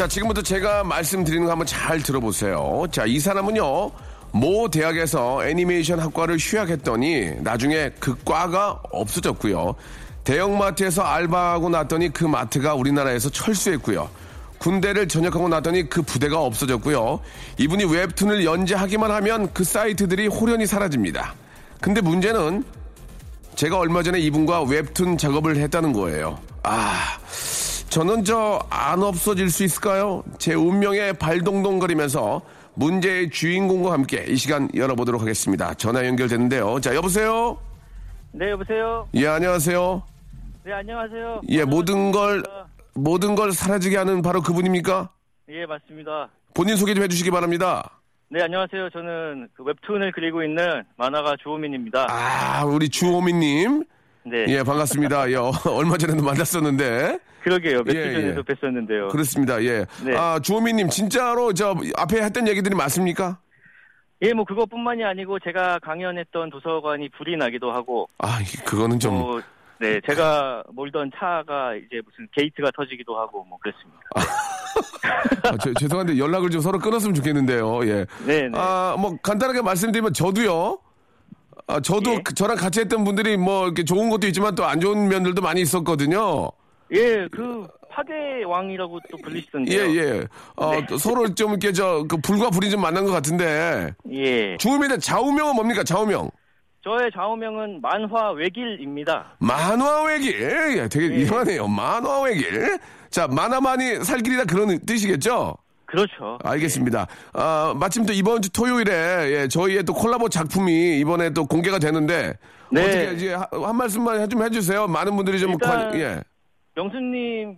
자 지금부터 제가 말씀드리는 거 한번 잘 들어보세요 자 이 사람은요 모 대학에서 애니메이션 학과를 휴학했더니 나중에 그 과가 없어졌고요 대형마트에서 알바하고 났더니 그 마트가 우리나라에서 철수했고요 군대를 전역하고 났더니 그 부대가 없어졌고요. 이분이 웹툰을 연재하기만 하면 그 사이트들이 호련히 사라집니다. 근데 문제는 제가 얼마 전에 이분과 웹툰 작업을 했다는 거예요. 아, 저는 저 안 없어질 수 있을까요? 제 운명에 발동동거리면서 문제의 주인공과 함께 이 시간 열어보도록 하겠습니다. 전화 연결됐는데요. 자, 여보세요? 네, 여보세요? 예, 안녕하세요. 네, 안녕하세요. 예, 모든 걸, 모든 걸 사라지게 하는 바로 그분입니까? 예, 맞습니다. 본인 소개 좀 해주시기 바랍니다. 네, 안녕하세요. 저는 그 웹툰을 그리고 있는 만화가 주호민입니다. 아, 우리 주호민님. 네. 예, 반갑습니다. 예, 어, 얼마 전에도 만났었는데. 그러게요. 며칠 예, 전에도 예. 뵀었는데요. 그렇습니다. 예. 네. 아, 주호민님, 진짜로 저 앞에 했던 얘기들이 맞습니까? 예, 뭐 그것뿐만이 아니고 제가 강연했던 도서관이 불이 나기도 하고, 아, 이- 그거는 좀. 뭐, 네, 제가 몰던 차가 이제 무슨 게이트가 터지기도 하고, 뭐 그랬습니다. 아, 저- 죄송한데 연락을 좀 서로 끊었으면 좋겠는데요. 예. 네, 네. 아, 뭐 간단하게 말씀드리면 저도요. 아, 저도 예. 그- 저랑 같이 했던 분들이 뭐 이렇게 좋은 것도 있지만 또 안 좋은 면들도 많이 있었거든요. 예, 그 파괴 왕이라고 또 예, 불리시던데요. 예. 어, 네. 또 서로 좀 이렇게 저, 그 불과 불이 좀 만난 것 같은데. 예. 주호민의 좌우명은 뭡니까? 좌우명. 저의 좌우명은 만화 외길입니다. 만화 외길. 예, 되게 예. 이상하네요. 만화 외길. 자, 만화만이 살 길이다 그런 뜻이겠죠? 그렇죠. 알겠습니다. 아, 마침 또 이번 주 토요일에 예, 저희의 또 콜라보 작품이 이번에 또 공개가 되는데 네. 어떻게 이제 하- 한 말씀만 좀 해주세요. 많은 분들이 좀 일단- 관, 예. 명수님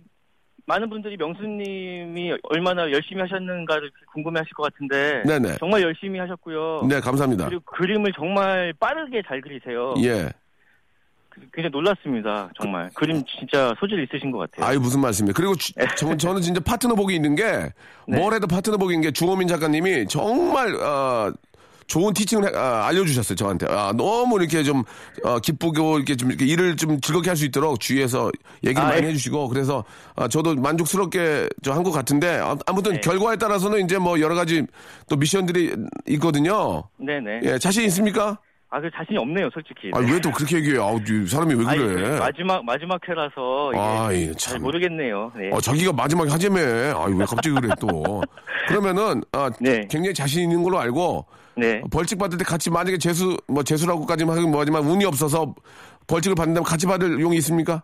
많은 분들이 명수님이 얼마나 열심히 하셨는가를 궁금해하실 것 같은데 네네. 정말 열심히 하셨고요. 네, 감사합니다. 그리고 그림을 정말 빠르게 잘 그리세요. 예. 그- 굉장히 놀랐습니다. 정말 그 림 진짜 소질 있으신 것 같아요. 아유 무슨 말씀이에요. 그리고 주- 저, 저는 진짜 파트너 복이 있는 게 네. 뭘 해도 파트너 복인 게 주호민 작가님이 정말 어, 좋은 티칭을 해- 아, 알려주셨어요 저한테. 아, 너무 이렇게 좀 어, 기쁘고 이렇게 좀 이렇게 일을 좀 즐겁게 할 수 있도록 주위에서 얘기를 아, 많이 예. 해주시고 그래서 아, 저도 만족스럽게 한것 같은데 아, 아무튼 네. 결과에 따라서는 이제 뭐 여러 가지 또 미션들이 있거든요. 네네. 예, 자신 있습니까? 아, 그 자신이 없네요, 솔직히. 아, 왜 또 그렇게 얘기해요? 아우, 이 사람이 왜 아니, 그래? 그 마지막 마지막 회라서 아이, 잘 참. 모르겠네요. 네. 어, 자기가 마지막에 하재매. 아유, 왜 갑자기 그래, 또. 그러면은, 아, 네. 굉장히 자신 있는 걸로 알고, 네. 벌칙 받을 때 같이 만약에 재수, 뭐, 재수라고까지는 하긴 뭐하지만 운이 없어서 벌칙을 받는다면 같이 받을 용이 있습니까?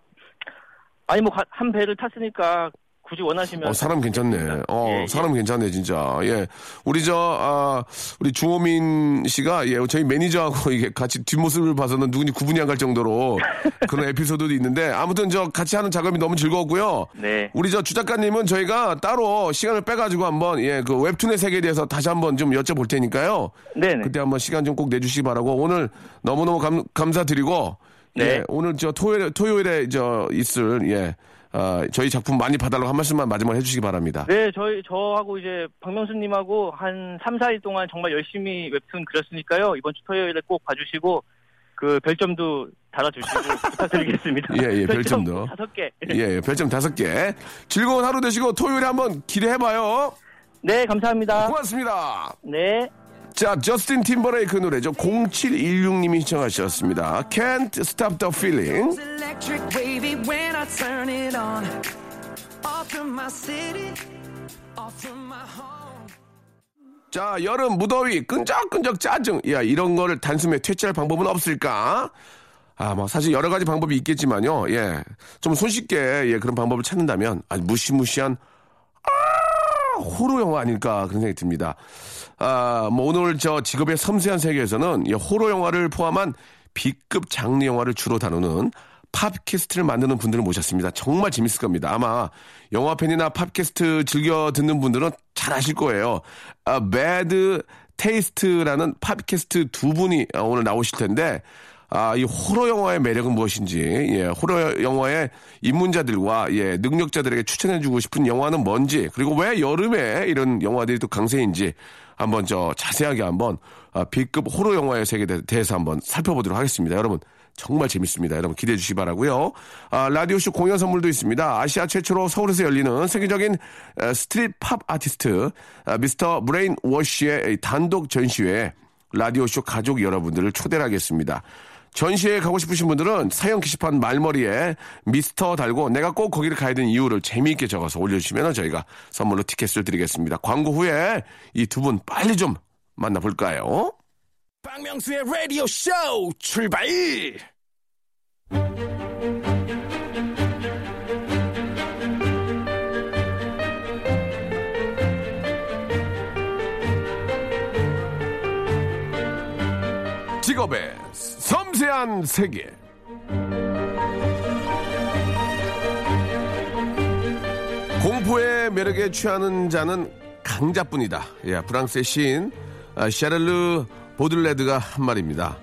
아니 뭐 한 배를 탔으니까 굳이 원하시면 어, 사람 괜찮네. 어, 예, 예. 사람 괜찮네, 진짜. 예. 우리 저, 아, 우리 주호민 씨가, 예, 저희 매니저하고 이게 같이 뒷모습을 봐서는 누군지 구분이 안 갈 정도로 그런 에피소드도 있는데, 아무튼 저 같이 하는 작업이 너무 즐거웠고요. 네. 우리 저 주 작가님은 저희가 따로 시간을 빼가지고 한번, 예, 그 웹툰의 세계에 대해서 다시 한번 좀 여쭤볼 테니까요. 네네. 그때 한번 시간 좀 꼭 내주시기 바라고, 오늘 너무 너무 감, 감사드리고, 네. 예, 오늘 저 토요일에, 토요일에 저 있을, 예, 아, 저희 작품 많이 봐달라고 한 말씀만 마지막으로 해주시기 바랍니다. 네, 저희 저하고 이제 박명수님하고 한 3, 4일 동안 정말 열심히 웹툰 그렸으니까요. 이번 주 토요일에 꼭 봐주시고 그 별점도 달아주시고 부탁드리겠습니다. 예, 예, 별점도. 다섯 개. 예, 예, 별점 다섯 개. 즐거운 하루 되시고 토요일에 한번 기대해봐요. 네, 감사합니다. 고맙습니다. 네. 자, 저스틴 팀버레이크 노래죠. 0716님이 신청하셨습니다. Can't Stop the Feeling. 자, 여름 무더위, 끈적끈적 짜증. 야, 이런 거를 단숨에 퇴치할 방법은 없을까? 아, 뭐, 사실 여러 가지 방법이 있겠지만요. 예. 좀 손쉽게, 예, 그런 방법을 찾는다면, 아주 무시무시한, 아, 호러 영화 아닐까, 그런 생각이 듭니다. 아, 뭐, 오늘 저 직업의 섬세한 세계에서는, 이 호러 영화를 포함한 B급 장르 영화를 주로 다루는 팝캐스트를 만드는 분들을 모셨습니다. 정말 재밌을 겁니다. 아마 영화 팬이나 팟캐스트 즐겨 듣는 분들은 잘 아실 거예요. 아, 배드 테이스트라는 팟캐스트 두 분이 오늘 나오실 텐데 아, 이 호러 영화의 매력은 무엇인지, 예, 호러 영화의 입문자들과, 예, 능력자들에게 추천해주고 싶은 영화는 뭔지, 그리고 왜 여름에 이런 영화들이 또 강세인지, 한번 저 자세하게 한번, 아, B급 호러 영화의 세계에 대- 대해서 한번 살펴보도록 하겠습니다. 여러분, 정말 재밌습니다. 여러분 기대해 주시기 바라고요 아, 라디오쇼 공연 선물도 있습니다. 아시아 최초로 서울에서 열리는 세계적인 에, street pop artist, 아, 미스터 브레인 워시의 단독 전시회에 라디오쇼 가족 여러분들을 초대를 하겠습니다. 전시회에 가고 싶으신 분들은 사연 게시판 말머리에 미스터 달고 내가 꼭 거기를 가야 되는 이유를 재미있게 적어서 올려주시면 저희가 선물로 티켓을 드리겠습니다. 광고 후에 이 두 분 빨리 좀 만나볼까요? 박명수의 라디오 쇼 출발! 직업의 섬세한 세계. 공포의 매력에 취하는 자는 강자뿐이다. 예, 프랑스의 시인 아, 샤를르 보들레드가 한 말입니다.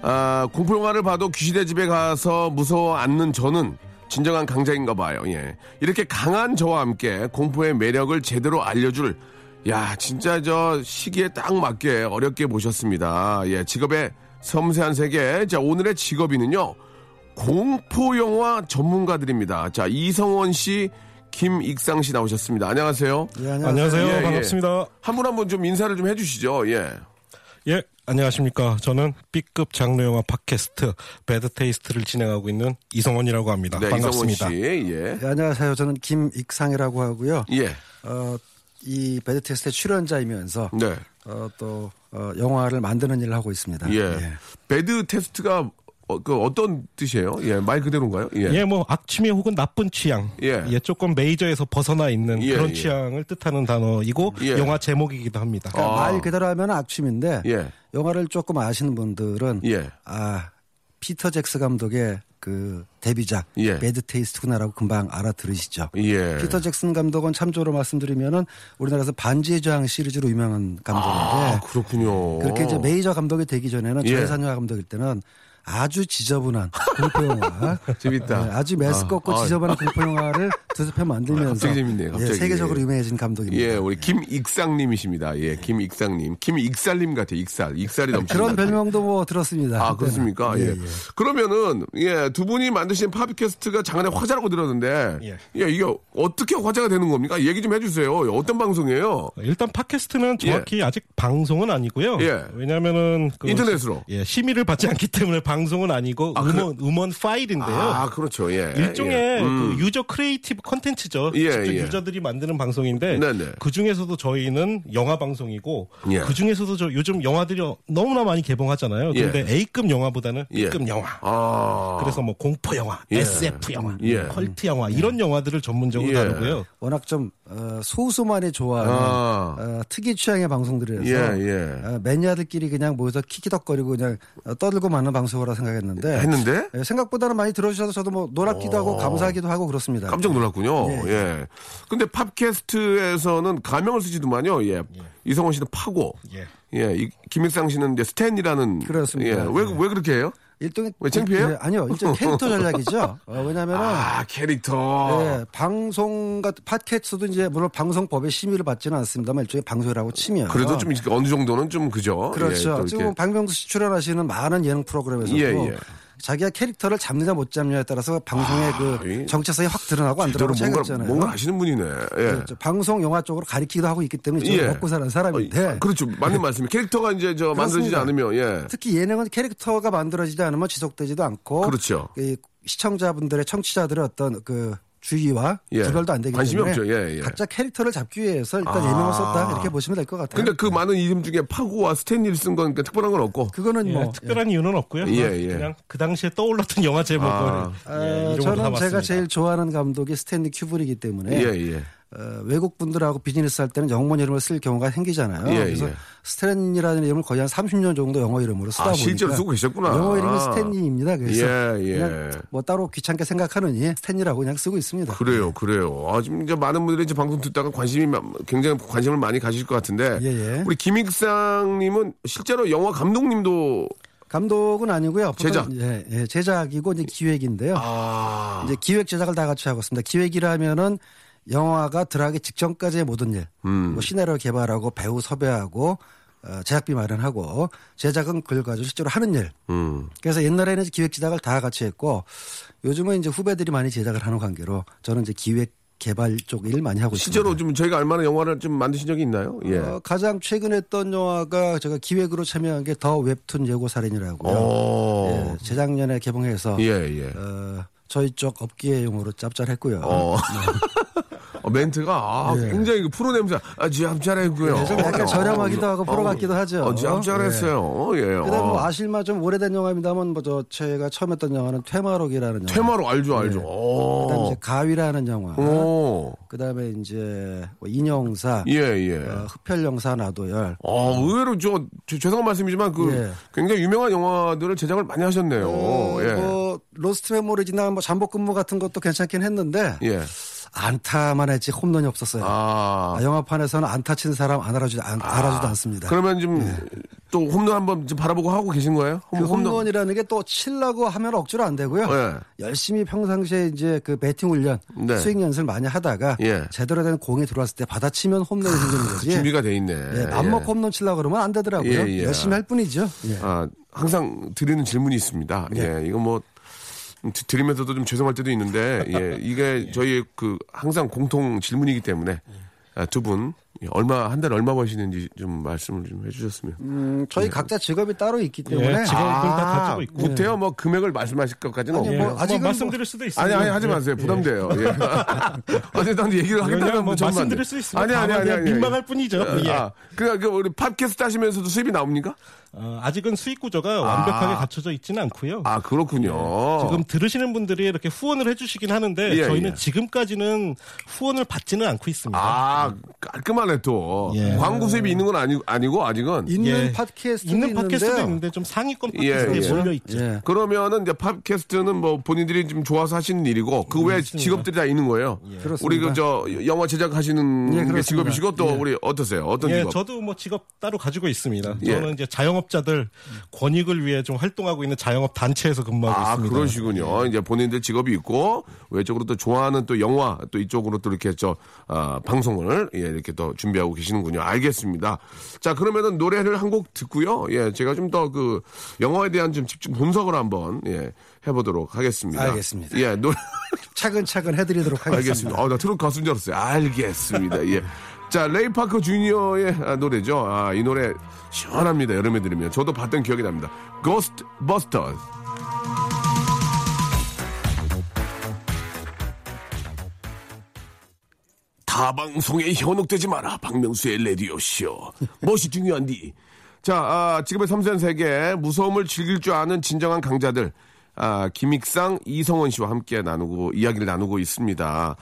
아, 공포 영화를 봐도 귀신의 집에 가서 무서워 않는 저는 진정한 강자인가 봐요. 예. 이렇게 강한 저와 함께 공포의 매력을 제대로 알려줄 야, 진짜 저 시기에 딱 맞게 어렵게 모셨습니다. 예, 직업의 섬세한 세계. 자, 오늘의 직업인은요. 공포 영화 전문가들입니다. 자, 이성원 씨, 김익상 씨 나오셨습니다. 안녕하세요. 예, 안녕하세요. 예, 예. 반갑습니다. 한분 한 분 좀 인사를 좀 해주시죠. 예. 예, 안녕하십니까. 저는 B급 장르 영화 팟캐스트 배드 테이스트를 진행하고 있는 이성원이라고 합니다. 네, 반갑습니다. 이성원 씨. 예. 네, 안녕하세요. 저는 김익상이라고 하고요. 예. 어, 이 배드 테이스트의 출연자이면서 네. 어, 또 어, 영화를 만드는 일을 하고 있습니다. 예. 배드 테이스트가 어, 그 어떤 뜻이에요? 예, 말 그대로인가요? 예. 예, 뭐 악취미 혹은 나쁜 취향, 예. 조금 메이저에서 벗어나 있는 예, 그런 예. 취향을 뜻하는 단어이고 예. 영화 제목이기도 합니다. 그러니까 아. 말 그대로 하면 악취미인데 예. 영화를 조금 아시는 분들은 예. 아 피터 잭슨 감독의 그 데뷔작 예. 배드 테이스트구나라고 금방 알아들으시죠. 예. 피터 잭슨 감독은 참조로 말씀드리면은 우리나라에서 반지의 제왕 시리즈로 유명한 감독인데 아, 그렇군요. 그렇게 이제 메이저 감독이 되기 전에는 예. 저예산 영화 감독일 때는 아주 지저분한 공포 영화, 재밌다. 네, 아주 메스껍고 아, 아. 지저분한 공포 영화를 두세 편 만들면서 갑자기 재밌네요, 갑자기. 예, 세계적으로 유명해진 감독입니다. 예, 우리 김익상님이십니다. 예, 김익상님. 김익살님 같아요, 익살. 익살이 넘치는. 그런. 별명도 뭐 들었습니다. 아, 그렇습니까? 예. 예, 예. 그러면은, 예, 두 분이 만드신 팟캐스트가 작년에 화제라고 들었는데, 예. 예. 이게 어떻게 화제가 되는 겁니까? 얘기 좀 해주세요. 어떤 방송이에요? 일단 팟캐스트는 정확히 아직 방송은 아니고요. 예. 왜냐하면은 그 인터넷으로. 예, 심의를 받지 않기 때문에 방송은 아니고 아, 음원 음원 파일인데요. 아, 그렇죠. 예. 일종의 예. 음. 그 user creative contents죠. 예, 직접 예. user들이 만드는 방송인데 네네. 그 중에서도 저희는 영화 방송이고 예. 그 중에서도 저 요즘 영화들이 너무나 많이 개봉하잖아요. 예. 근데 A급 영화보다는 예. B급 영화. 아. 그래서 뭐 공포 영화, 예. SF 영화, 예. 컬트 영화 이런 영화들을 전문적으로 예. 다루고요. 워낙 좀 어, 소수만이 좋아하는 아. 어, 특이 취향의 방송들이라서 예, 예. 어, 매니아들끼리 그냥 모여서 키키덕거리고 그냥 어, 떠들고 마는 방송 이라 생각했는데 했는데? 예, 생각보다는 많이 들어주셔서 저도 뭐 놀랍기도 하고 감사하기도 하고 그렇습니다. 깜짝 놀랐군요. 예. 예. 근데 팝캐스트에서는 가명을 쓰지도만요. 예. 이성원 씨는 파고. 예. 예. 이, 김익상 씨는 이제 스탠이라는. 그렇습니다. 예. 왜, 예. 왜 그렇게 해요? 일종의 왜 창피해요? 예, 아니요, 일종 캐릭터 전략이죠. 어, 왜냐하면은 아, 캐릭터. 예, 방송 같은 팟캐스트도 이제 물론 방송법의 심의를 받지는 않습니다만 일종의 방송이라고 치면 그래도 좀 어느 정도는 좀 그죠? 예, 그렇죠. 또 지금 이렇게. 박명수 씨 출연하시는 많은 예능 프로그램에서도 예, 예. 자기가 캐릭터를 잡느냐 못 잡느냐에 따라서 방송의 이그 정체성이 확 드러나고 안 드러나고 뭔가, 있잖아요. 뭔가 아시는 분이네. 예. 그렇죠. 방송 영화 쪽으로 가리키기도 하고 있기 때문에 예. 먹고 사는 사람인데 어, 그렇죠. 맞는 말씀이 캐릭터가 이제 저 만들어지지. 않으면 예. 특히 예능은 캐릭터가 만들어지지 않으면 지속되지도 않고 그렇죠. 이 시청자분들의 청취자들의 어떤 그 주의와 예. 구별도 안 되기 관심이 때문에 없죠. 예, 예. 각자 캐릭터를 잡기 위해서 일단 아. 예명을 썼다 이렇게 보시면 될 것 같아요. 근데 그 많은 이름 중에 파고와 스탠리를 쓴 건 특별한 건 없고. 그거는 예, 뭐 특별한 이유는 없고요. 예, 예. 그냥 그 당시에 떠올랐던 영화 제목을 아. 예, 어, 이름으로 저는. 제가 제일 좋아하는 감독이 스탠리 큐브릭이기 때문에 예, 예. 어, 외국 분들하고 비즈니스 할 때는 영문 이름을 쓸 경우가 생기잖아요. 예, 그래서 예. 스탠리라는 이름을 거의 한 30년 정도 영어 이름으로 쓰다 아, 보니까 실제로 쓰고 계셨구나. 영어 이름이 스탠리입니다. 그래서 예, 예. 그냥 뭐 따로 귀찮게 생각하느니 스탠리라고 그냥 쓰고 있습니다. 그래요, 그래요. 아, 지금 이제 많은 분들이 이제 방송 듣다가 관심이 마- 굉장히 관심을 많이 가질 것 같은데. 예, 예. 우리 김익상님은 실제로 영화 감독님도 감독은 아니고요. 제작. 예, 예, 제작이고 이제 기획인데요. 아, 이제 기획 제작을 다 같이 하고 있습니다. 기획이라면은 영화가 들어가기 직전까지의 모든 일, 음. 뭐 시나리오 개발하고 배우 섭외하고 어, 제작비 마련하고 제작은 그걸 가지고 실제로 하는 일. 음. 그래서 옛날에는 기획 제작을 다 같이 했고 요즘은 이제 후배들이 많이 제작을 하는 관계로 저는 이제 기획 개발 쪽 일 많이 하고 실제로 있습니다. 좀 저희가 알만한 영화를 좀 만드신 적이 있나요? 예. 어, 가장 최근에 했던 영화가 제가 기획으로 참여한 게 더 웹툰 예고 살인이라고요. 오. 예, 재작년에 개봉해서 어. 예, 예. 어, 저희 쪽 업계용으로 짭짤했고요. 어. 어, 멘트가 아, 예. 굉장히 그 프로 냄새. 아, 짭짤했고요. 네, 좀 약간 저렴하기도 하고 프로 같기도 하죠. 어, 짭짤했어요. 예. 그다음 뭐 어. 아실만 좀 오래된 영화입니다만 뭐저 제가 처음 했던 영화는 퇴마록이라는 영화. 테마로 알죠, 알죠. 그다음에 이제 가위라는 영화. 오. 그다음에 이제 뭐 인형사, 예, 예. 어, 흡혈영사 나도열. 어, 의외로 저, 저 죄송한 말씀이지만 그 예. 굉장히 유명한 영화들을 제작을 많이 하셨네요. 어, 예. 뭐 로스트 메모리즈나 뭐 잠복 근무 같은 것도 괜찮긴 했는데 예. 안타만 했지 홈런이 없었어요. 아. 아, 영화판에서는 안타 친 사람 안 알아주지 안, 알아주도 않습니다. 그러면 좀또 홈런 한번 좀 바라보고 하고 계신 거예요? 그 홈런 이라는 게또 치려고 하면 억지로 안 되고요. 예. 열심히 평상시에 이제 그 배팅 훈련, 네. 스윙 연습을 많이 하다가 예. 제대로 된 공이 들어왔을 때 받아치면 홈런이 생기는 거지. 준비가 돼 있네. 예, 맘먹고 홈런 치려고 그러면 안 되더라고요. 예, 예. 열심히 할 뿐이죠. 예. 아, 항상 드리는 질문이 있습니다. 예, 이거 뭐 드- 드리면서도 좀 죄송할 때도 있는데 예, 이게 저희 그 항상 공통 질문이기 때문에 아, 두분 얼마 한 달에 얼마 버시는지 좀 말씀을 좀 해주셨으면. 음, 저희 각자 직업이 따로 있기 때문에 예, 직업을 다 가지고 있고. 구태여 뭐 금액을 말씀하실 것까지는 아니, 없고. 예, 뭐뭐 말씀드릴 수도 있습니다. 아니 아니 하지 마세요 부담돼요. 예. 어쨌든 얘기를 하겠다면 뭐 말씀드릴 돼. 수 있습니다. 아니 아니 아니 아니. 민망할 뿐이죠. 예. 아, 그러니까 그 우리 팟캐스트 하시면서도 수입이 나옵니까? 어, 아직은 수익 구조가 완벽하게 갖춰져 있지는 않고요. 아 그렇군요. 지금 들으시는 분들이 이렇게 후원을 해주시긴 하는데 예, 저희는 예. 지금까지는 후원을 받지는 않고 있습니다. 아 깔끔 하네 또 예. 광고 수입이 있는 건 아니, 아니고 아직은 있는 예. 팟캐스트도 있는. 팟캐스트도 있는데 좀 상위권 예, 팟캐스트에 예. 몰려 있죠. 예. 그러면은 이제 팟캐스트는 뭐 본인들이 좀 좋아서 하시는 일이고 그 외에 직업들이 다 있는 거예요. 그렇습니다. 우리 그 저 영화 제작하시는 예, 게. 직업이시고 또 예. 우리 어떠세요? 어떤 예, 직업? 저도 뭐 직업 따로 가지고 있습니다. 예. 저는 이제 자영업자들 권익을 위해 좀 활동하고 있는 자영업 단체에서 근무하고 아, 있습니다. 그러시군요. 이제 본인들 직업이 있고, 외적으로 또 좋아하는 또 영화, 또 이쪽으로 또 이렇게 저, 아, 방송을, 예, 이렇게 또 준비하고 계시는군요. 알겠습니다. 자, 그러면은 노래를 한 곡 듣고요. 예, 제가 좀 더 그, 영화에 대한 좀 집중 분석을 한번, 예, 해보도록 하겠습니다. 알겠습니다. 예, 노래, 차근차근 해드리도록 하겠습니다. 알겠습니다. 어, 나 트롯 가수인 줄 알았어요. 알겠습니다. 예. 자, 레이 파커 주니어의 아, 노래죠. 아, 이 노래 시원합니다. 여름에 들으면. 저도 봤던 기억이 납니다. Ghost Busters. 다방송에 현혹되지 마라. 박명수의 라디오쇼. 무엇이 중요한디? 자, 아, 지금의 섬세한 세계, 무서움을 즐길 줄 아는 진정한 강자들, 아, 김익상, 이성원 씨와 함께 나누고, 이야기를 나누고 있습니다.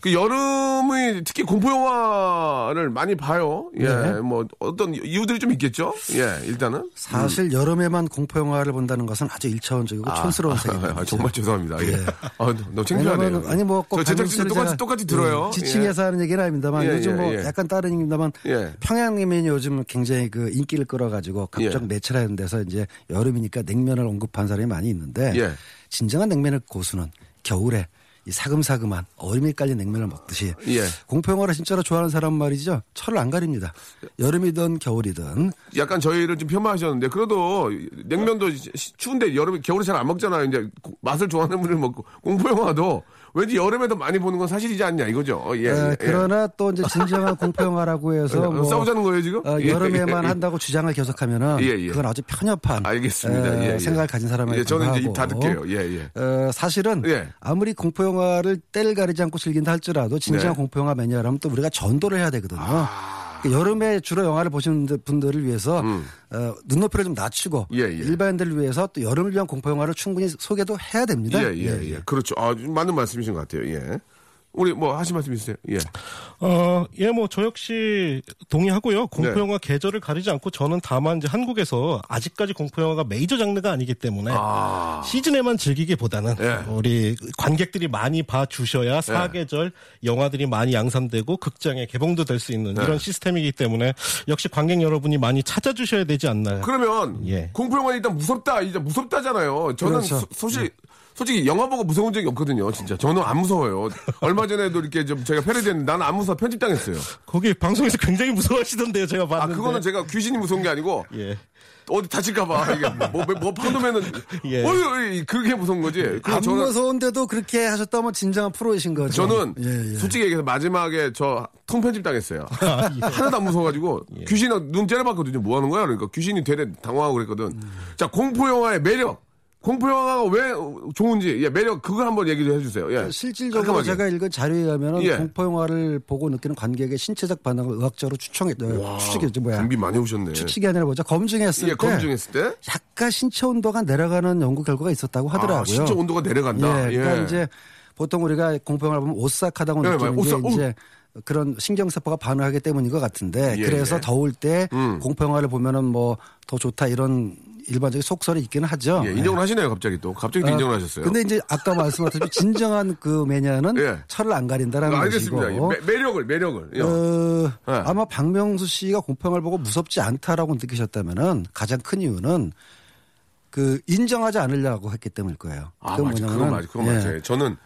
그 여름이 특히 공포 영화를 많이 봐요. 예, 네. 뭐 어떤 이유들이 좀 있겠죠. 예, 일단은 사실 여름에만 공포 영화를 본다는 것은 아주 일차원적이고 촌스러운 세계입니다. 아, 정말 죄송합니다. 예. 아, 너무 창피하네요. 아니 뭐꼭 저 제작진도 똑같이 똑같이 들어요. 지칭해서 하는 얘기는 아닙니다만 예, 요즘 예, 뭐 예. 약간 다른 얘기입니다만 예. 평양냉면이 요즘 굉장히 그 인기를 끌어가지고 각종 예. 매체라는 데서 이제 여름이니까 냉면을 언급한 사람이 많이 있는데 예. 진정한 냉면의 고수는 겨울에 이 사금사금한 얼음이 깔린 냉면을 먹듯이 예. 공포 영화를 진짜로 좋아하는 사람 말이죠. 철을 안 가립니다. 여름이든 겨울이든 약간 저희를 좀 폄하하셨는데 그래도 냉면도 추운데 여름에 겨울에 잘 안 먹잖아요. 이제 고- 맛을 좋아하는 분을 먹고 공포 영화도 왠지 여름에도 많이 보는 건 사실이지 않냐 이거죠. 어, 예. 어, 예. 그러나 또 이제 진정한 공포 영화라고 해서 어, 뭐 싸우자는 거예요 지금? 어, 예, 여름에만 예, 예. 한다고 주장을 계속하면은 예, 예. 그건 아주 편협한 알겠습니다. 어, 예, 예. 생각을 가진 사람에게 예, 저는 이제 입. 예, 예. 어, 사실은 예. 아무리 공포 영화를 때를 가리지 않고 즐긴다 할지라도 진정한 네. 공포 영화 매니아라면 또 우리가 전도를 해야 되거든요. 아. 그 여름에 주로 영화를 보시는 분들을 위해서 어, 눈높이를 좀 낮추고 음. 예, 예. 일반인들을 위해서 또 여름을 위한 공포 영화를 충분히 소개도 해야 됩니다. 예, 예, 예. 그렇죠. 아, 맞는 말씀이신 것 같아요. 예. 우리 뭐 하실 말씀 있으세요? 예. 어, 예, 뭐, 저 역시 동의하고요. 네. 공포 영화 계절을 가리지 않고 저는 다만 이제 한국에서 아직까지 공포 영화가 메이저 장르가 아니기 때문에 아. 시즌에만 즐기기보다는 예. 우리 관객들이 많이 봐 주셔야 사계절 영화들이 많이 양산되고 극장에 개봉도 될 수 있는 네. 이런 시스템이기 때문에 역시 관객 여러분이 많이 찾아 주셔야 되지 않나요? 그러면 예. 공포 영화 일단 무섭다. 이제 무섭다잖아요. 저는 그렇죠. 소- 솔직히 솔직히 영화 보고 무서운 적이 없거든요. 진짜 저는 안 무서워요. 얼마 전에도 이렇게 좀 제가 패러디했는데 나는 안 무서워 편집당했어요. 거기 방송에서 굉장히 무서워하시던데요, 제가 아 봤는데. 그거는 제가 귀신이 무서운 게 아니고 예. 어디 다칠까봐 이게 뭐, 뭐, 뭐 파놓으면은 예. 어이, 어이, 그게 무서운 거지. 그리고 안 저는 무서운데도 그렇게 하셨다면 진정한 프로이신 거죠. 저는 예, 예. 솔직히 얘기해서 마지막에 저 통편집 당했어요. 아, 예. 하나도 안 무서워가지고 귀신이 눈 째려봤거든요. 뭐 하는 거야? 그러니까 귀신이 되레 당황하고 그랬거든. 음. 자 공포 영화의 매력. 공포 영화가 왜 좋은지 예, 매력 그걸 한번 얘기 좀 해주세요. 예. 실질적으로 깔끔하게. 제가 읽은 자료에 의하면 예. 공포 영화를 보고 느끼는 관객의 신체적 반응을 의학적으로 추정했, 추측했죠 뭐야. 준비 많이 오셨네. 추측이 아니라 뭐죠? 검증했을 예, 때 검증했을 때. 약간 신체 온도가 내려가는 연구 결과가 있었다고 하더라고요. 아, 진짜 온도가 내려간다. 예, 그러니까 이제 보통 우리가 공포 영화를 보면 오싹하다고 네, 느끼는. 게 오싹, 이제 그런 신경세포가 반응하기 때문인 것 같은데 예, 그래서 예. 더울 때 음. 공포 영화를 보면은 뭐 더 좋다 이런 일반적인 속설이 있기는 하죠. 예, 인정을 하시네요, 갑자기 또. 갑자기 또 어, 인정을 하셨어요. 근데 이제 아까 말씀하셨듯이 진정한 그 매니아는 예. 철을 안 가린다라는 알겠습니다. 것이고. 예, 매, 매력을, 매력을. 예. 어, 예. 아마 박명수 씨가 공포영화를 보고 무섭지 않다라고 느끼셨다면은 가장 큰 이유는 그 인정하지 않으려고 했기 때문일 거예요. 아, 그건 맞아. 그건 맞아. 그건 예. 맞아요. 저는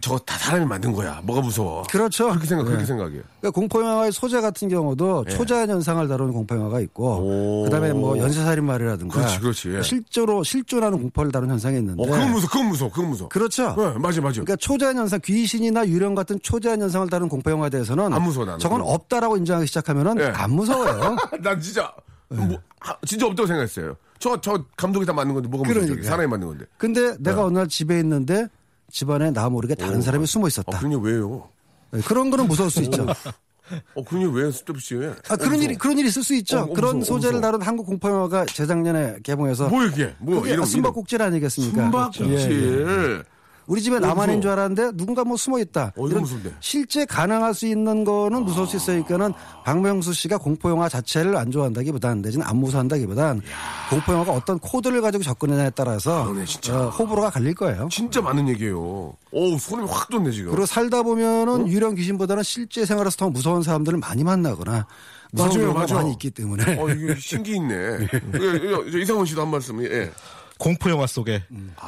저다 사람이 만든 거야. 뭐가 무서워. 그렇죠. 그렇게 생각, 그렇게 예. 생각해요. 그러니까 공포영화의 소재 같은 경우도 초자연 현상을 다루는 공포영화가 있고 오. 그다음에 뭐 연쇄살인마리라든가 그렇지, 그렇지, 예. 실제로 실존하는 공포를 다루는 현상이 있는데 어, 그건 무서워, 그건 무서워, 그건 무서워. 그렇죠. 네, 맞아, 맞아. 그러니까 초자연 현상, 귀신이나 유령 같은 초자연 현상을 다루는 공포 영화에 대해서는 안 무서워, 나는. 저건. 없다라고 인정하기 시작하면은 예. 안 무서워요. 난 진짜, 뭐, 하- 진짜 없다고 생각했어요. 저, 저 감독이 다 만든 건데 뭐가 무서워. 그러니까. 사람이 만든 건데. 근데 내가 어느 날 집에 있는데 집안에 나 모르게 다른 오. 사람이 숨어 어, 있었다. 그런 게 왜요? 네, 그런 거는 무서울 수 있죠. 어, 그런 게왜 쓸데없이 해? 아, 그런 일이 그런 일이 있을 수 있죠. 어, 어, 그런 소재를. 다룬 한국 공포 영화가 재작년에 개봉해서 뭐 이게? 뭐, 이런 숨바꼭질 아니겠습니까? 숨바꼭질. 예, 예. 우리 집에 어, 나만인 무서워. 줄 알았는데 누군가 뭐 숨어 있다. 어, 이거 무서운데. 실제 가능할 수 있는 거는 무서울 수 있으니까는 박명수 씨가 공포 영화 자체를 안 좋아한다기보다는 내지는 안 무서워한다기보단 공포 영화가 어떤 코드를 가지고 접근하냐에 따라서 그러네, 진짜. 어, 호불호가 갈릴 거예요. 진짜 많은 얘기예요. 어우, 소름이 확 돋네, 지금. 그리고 살다 보면은 유령 귀신보다는 실제 생활에서 더 무서운 사람들을 많이 만나거나 무서운 맞아요, 경우가 맞아. 많이 있기 때문에 어, 이게 신기 있네. 예, 예, 저 이상원 씨도 한 말씀, 예. 공포 영화 속에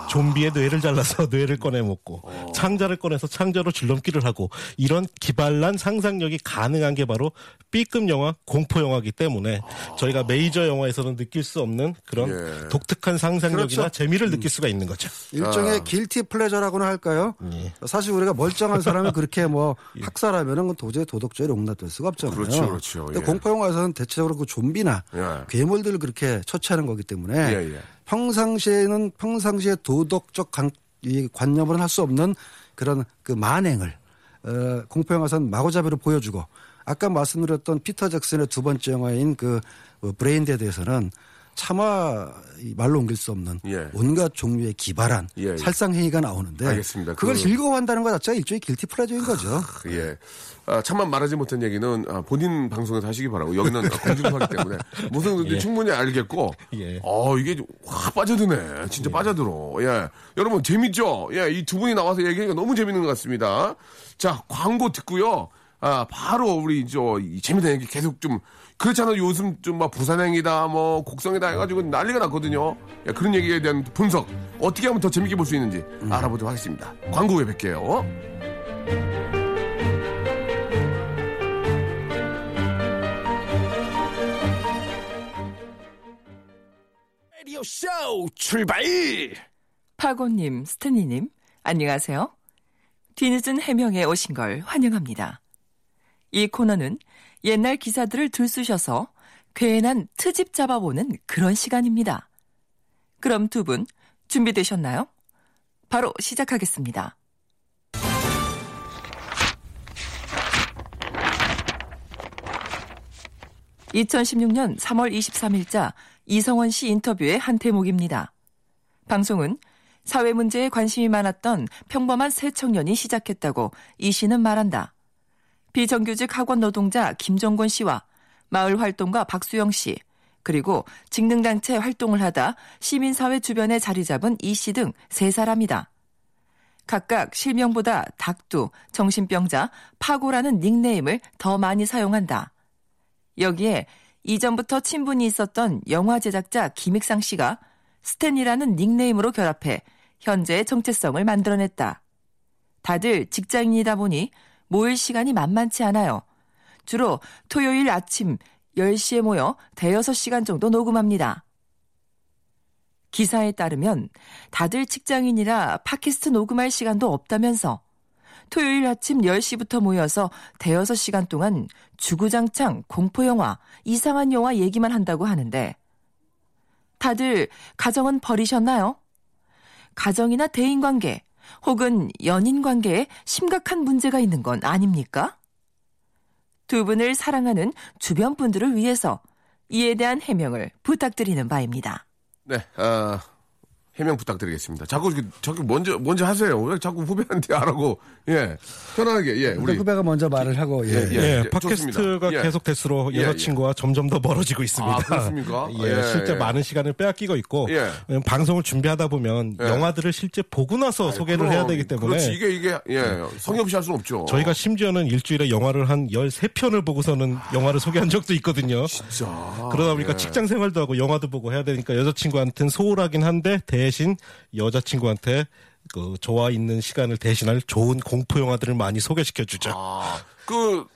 좀비의 뇌를 잘라서 뇌를 꺼내 먹고 창자를 꺼내서 창자로 줄넘기를 하고 이런 기발난 상상력이 가능한 게 바로 B급 영화 공포 영화이기 때문에 저희가 메이저 영화에서는 느낄 수 없는 그런 예. 독특한 상상력이나 그렇죠. 재미를 느낄 수가 있는 거죠. 일종의 아. 길티 플레저라고나 할까요? 예. 사실 우리가 멀쩡한 사람이 그렇게 뭐 학살하면은 그건 도저히 도덕적으로 용납될 수가 없잖아요. 그렇죠, 그렇죠. 예. 공포 영화에서는 대체적으로 그 좀비나 예. 괴물들을 그렇게 처치하는 거기 때문에 예, 예. 평상시에는 평상시에 도덕적 관, 이 관념으로는 할수 없는 그런 그 만행을 어, 공포 영화에서는 마구잡이로 보여주고 아까 말씀드렸던 피터 잭슨의 두 번째 영화인 그 어, 브레인데드에서는 차마 이 말로 옮길 수 없는 예. 온갖 종류의 기발한 예, 예. 살상 행위가 나오는데 알겠습니다. 그걸 그- 즐거워한다는 것 자체가 일종의 guilty pleasure인 거죠. 예. 아, 차마 말하지 못한 얘기는 아, 본인 방송에서 하시기 바라고 여기는 공중파기 때문에 무슨 건지 충분히 알겠고 예. 어 이게 확 빠져드네 진짜 빠져들어 예 여러분 재밌죠 예 이 두 분이 나와서 얘기하니까 너무 재밌는 것 같습니다 자 광고 듣고요 아, 바로 우리 저이 재미난 얘기 계속 좀 그렇잖아요. 요즘 좀 막 부산행이다 뭐 곡성이다 해가지고 난리가 났거든요. 야, 그런 얘기에 대한 분석 어떻게 하면 더 재밌게 볼 수 있는지 알아보도록 하겠습니다. 광고 후에 뵐게요. 라디오 쇼 출발! 파고님, 스탠리님, 안녕하세요. 뒤늦은 해명에 오신 걸 환영합니다. 이 코너는 옛날 기사들을 들쑤셔서 괜한 트집 잡아보는 그런 시간입니다. 그럼 두 분 준비되셨나요? 바로 시작하겠습니다. 2016년 3월 23일자 이성원 씨 인터뷰의 한 대목입니다. 방송은 사회 문제에 관심이 많았던 평범한 새 청년이 시작했다고 이 씨는 말한다. 비정규직 학원 노동자 김정권 씨와 마을 활동가 박수영 씨, 그리고 직능단체 활동을 하다 시민사회 주변에 자리 잡은 이 씨 등 세 사람이다. 각각 실명보다 닥두, 정신병자, 파고라는 닉네임을 더 많이 사용한다. 여기에 이전부터 친분이 있었던 영화 제작자 김익상 씨가 스탠이라는 닉네임으로 결합해 현재의 정체성을 만들어냈다. 다들 직장인이다 보니 모일 시간이 만만치 않아요. 주로 토요일 아침 10시에 모여 대여섯 시간 정도 녹음합니다. 기사에 따르면 다들 직장인이라 팟캐스트 녹음할 시간도 없다면서 토요일 아침 10시부터 모여서 대여섯 시간 동안 주구장창 공포영화, 이상한 영화 얘기만 한다고 하는데 다들 가정은 버리셨나요? 가정이나 대인관계 혹은 연인 관계에 심각한 문제가 있는 건 아닙니까? 두 분을 사랑하는 주변 분들을 위해서 이에 대한 해명을 부탁드리는 바입니다. 네, 아, 해명 부탁드리겠습니다. 자꾸 이렇게 자꾸 먼저 먼저 하세요. 왜 자꾸 후배한테 하라고? 예, 편하게 예, 우리 후배가 먼저 말을 하고 예. 예, 예, 예, 팟캐스트가 좋습니다. 예. 계속 될수록 예, 여자친구와 점점 더 멀어지고 있습니다. 아, 그렇습니까? 예, 예, 실제 예. 많은 시간을 빼앗기고 있고 예. 음, 방송을 준비하다 보면 예. 영화들을 실제 보고 나서 소개를 그럼, 해야 되기 때문에 그렇지 이게 이게 예, 성의 없이 할 수는 없죠. 저희가 심지어는 일주일에 영화를 한 13편을 보고서는 영화를 소개한 적도 있거든요. 진짜 그러다 보니까 예. 직장 생활도 하고 영화도 보고 해야 되니까 여자친구한테는 소홀하긴 한데 대신 여자친구한테 그 저와 있는 시간을 대신할 좋은 공포 영화들을 많이 소개시켜 주죠. 아, 그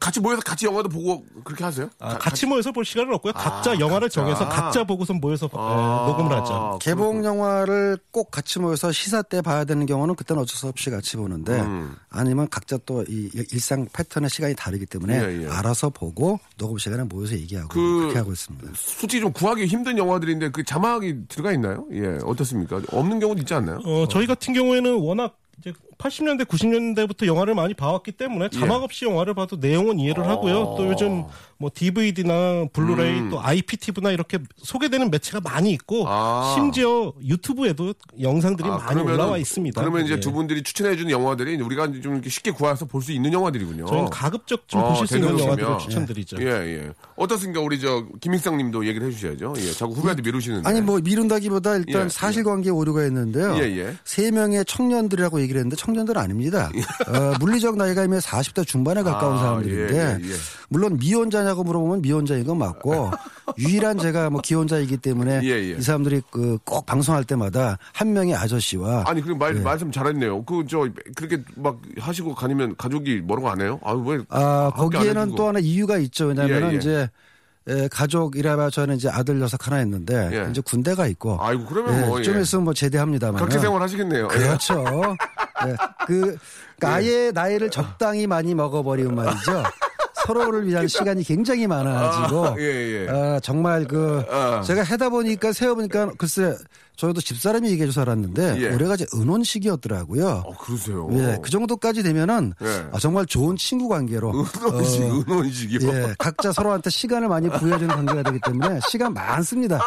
같이 모여서 같이 영화도 보고 그렇게 하세요? 아, 가- 같이 모여서 볼 시간은 없고요. 각자 영화를 각자. 정해서 각자 보고서 모여서 아, 예, 녹음을 하죠. 개봉 영화를 꼭 같이 모여서 시사 때 봐야 되는 경우는 그때는 어쩔 수 없이 같이 보는데 음. 아니면 각자 또 이 일상 패턴의 시간이 다르기 때문에 예, 예. 알아서 보고 녹음 시간에 모여서 얘기하고 그- 그렇게 하고 있습니다. 솔직히 좀 구하기 힘든 영화들인데 그 자막이 들어가 있나요? 예, 어떻습니까? 없는 경우도 있지 않나요? 어, 저희 같은 경우에는 워낙 이제 80년대, 90년대부터 영화를 많이 봐왔기 때문에 자막 없이 영화를 봐도 내용은 이해를 하고요. 또 요즘 뭐 DVD나 블루레이 음. 또 IPTV나 이렇게 소개되는 매체가 많이 있고 아. 심지어 유튜브에도 영상들이 아, 많이 그러면은- 올라와 있습니다. 그러면 이제 예. 두 분들이 추천해 주는 영화들이 우리가 좀 이렇게 쉽게 구해서 볼 수 있는 영화들이군요. 저희는 가급적 좀 어, 보실 수 있는. 영화들을 추천드리죠. 예, 예. 어떻습니까? 우리 저 김익상 님도 얘기를 해 주셔야죠. 예, 자꾸 후배한테 미루시는데. 아니 뭐 미룬다기보다 일단 예, 사실관계에 오류가 있는데요. 예, 예. 세 명의 청년들이라고 얘기를 했는데 청년들 은 아닙니다. 어, 물리적 나이가 이미 40대 중반에 가까운 아, 사람들인데 예, 예, 예. 물론 미혼자냐 고 물어보면 미혼자인 건 맞고 유일한 제가 뭐 기혼자이기 때문에 예, 예. 이 사람들이 그 꼭 방송할 때마다 한 명의 아저씨와 아니, 그럼 말, 예. 말씀 잘했네요. 그, 저, 그렇게 막 하시고 가니면 가족이 뭐라고 안 해요? 아, 왜? 아, 거기에는. 또 하나 이유가 있죠. 왜냐하면 예, 예. 이제 에, 가족이라면 저는 이제 아들 녀석 하나 있는데 예. 이제 군대가 있고 아이고, 그러면 뭐, 좀 예. 있으면 뭐 제대합니다만 각계 생활 하시겠네요. 그렇죠. 네. 그 그러니까 아예 나이를 적당히 많이 먹어버리면 말이죠. 서로를 위한 시간이 굉장히 많아가지고 아, 예, 예. 아, 정말 그 아. 제가 해다 보니까 세어보니까 글쎄 저희도 집사람이 얘기해 줘서 알았는데 예. 올해가 이제 은혼식이었더라고요. 어, 그러세요. 예, 그 정도까지 되면은 예. 아, 정말 좋은 친구 관계로 은혼식, 어, 은혼식이요. 예, 각자 서로한테 시간을 많이 부여해주는 관계가 되기 때문에 시간 많습니다.